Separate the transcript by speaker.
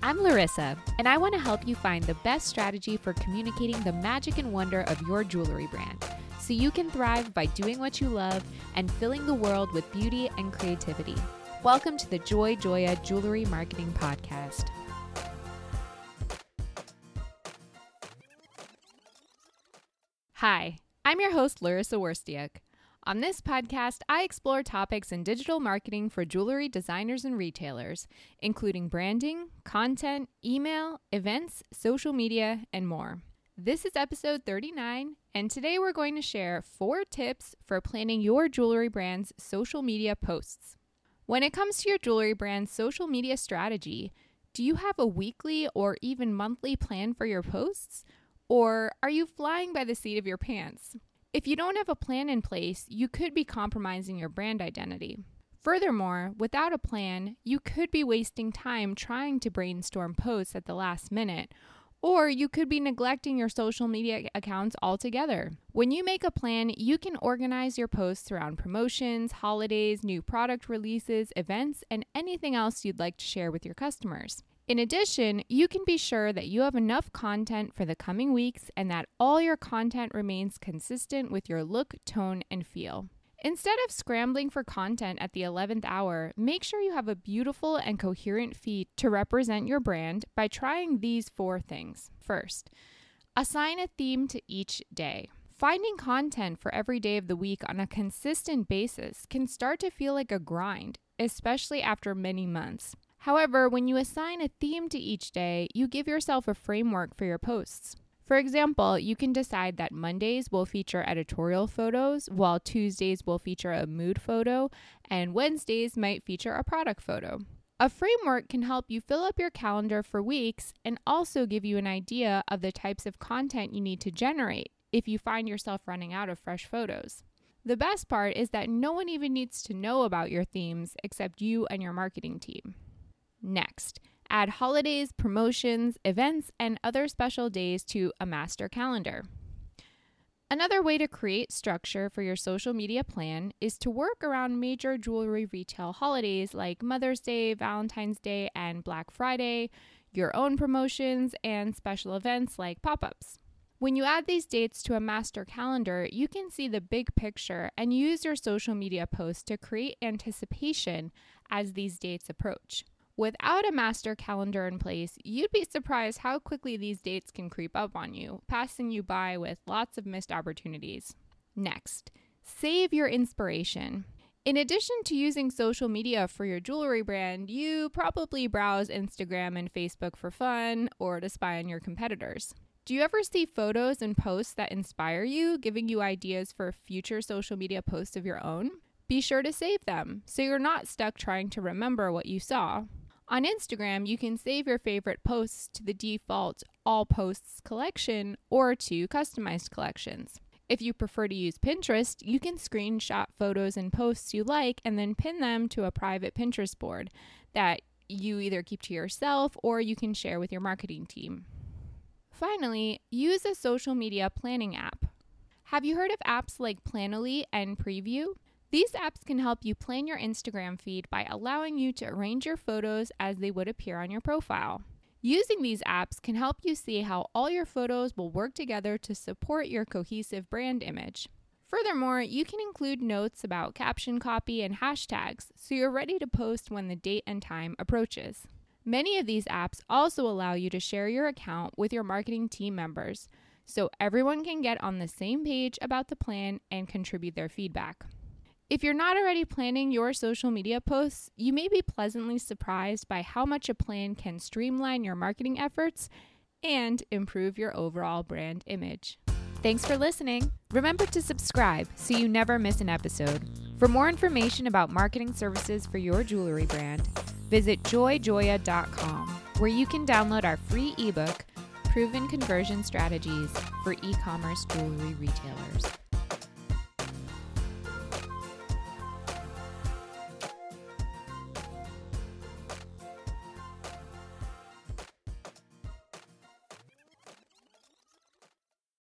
Speaker 1: I'm Larissa, and I want to help you find the best strategy for communicating the magic and wonder of your jewelry brand so you can thrive by doing what you love and filling the world with beauty and creativity. Welcome to the Joy Joya Jewelry Marketing Podcast. Hi, I'm your host, Larissa Worstiuk. On this podcast, I explore topics in digital marketing for jewelry designers and retailers, including branding, content, email, events, social media, and more. This is episode 39, and today we're going to share four tips for planning your jewelry brand's social media posts. When it comes to your jewelry brand's social media strategy, do you have a weekly or even monthly plan for your posts? Or are you flying by the seat of your pants? If you don't have a plan in place, you could be compromising your brand identity. Furthermore, without a plan, you could be wasting time trying to brainstorm posts at the last minute, or you could be neglecting your social media accounts altogether. When you make a plan, you can organize your posts around promotions, holidays, new product releases, events, and anything else you'd like to share with your customers. In addition, you can be sure that you have enough content for the coming weeks and that all your content remains consistent with your look, tone, and feel. Instead of scrambling for content at the 11th hour, make sure you have a beautiful and coherent feed to represent your brand by trying these four things. First, assign a theme to each day. Finding content for every day of the week on a consistent basis can start to feel like a grind, especially after many months. However, when you assign a theme to each day, you give yourself a framework for your posts. For example, you can decide that Mondays will feature editorial photos, while Tuesdays will feature a mood photo, and Wednesdays might feature a product photo. A framework can help you fill up your calendar for weeks and also give you an idea of the types of content you need to generate if you find yourself running out of fresh photos. The best part is that no one even needs to know about your themes except you and your marketing team. Next, add holidays, promotions, events, and other special days to a master calendar. Another way to create structure for your social media plan is to work around major jewelry retail holidays like Mother's Day, Valentine's Day, and Black Friday, your own promotions, and special events like pop ups. When you add these dates to a master calendar, you can see the big picture and use your social media posts to create anticipation as these dates approach. Without a master calendar in place, you'd be surprised how quickly these dates can creep up on you, passing you by with lots of missed opportunities. Next, save your inspiration. In addition to using social media for your jewelry brand, you probably browse Instagram and Facebook for fun or to spy on your competitors. Do you ever see photos and posts that inspire you, giving you ideas for future social media posts of your own? Be sure to save them so you're not stuck trying to remember what you saw. On Instagram, you can save your favorite posts to the default All Posts collection or to customized collections. If you prefer to use Pinterest, you can screenshot photos and posts you like and then pin them to a private Pinterest board that you either keep to yourself or you can share with your marketing team. Finally, use a social media planning app. Have you heard of apps like Planoly and Preview? These apps can help you plan your Instagram feed by allowing you to arrange your photos as they would appear on your profile. Using these apps can help you see how all your photos will work together to support your cohesive brand image. Furthermore, you can include notes about caption copy and hashtags so you're ready to post when the date and time approaches. Many of these apps also allow you to share your account with your marketing team members so everyone can get on the same page about the plan and contribute their feedback. If you're not already planning your social media posts, you may be pleasantly surprised by how much a plan can streamline your marketing efforts and improve your overall brand image. Thanks for listening. Remember to subscribe so you never miss an episode. For more information about marketing services for your jewelry brand, visit joyjoya.com, where you can download our free ebook, Proven Conversion Strategies for E commerce jewelry retailers.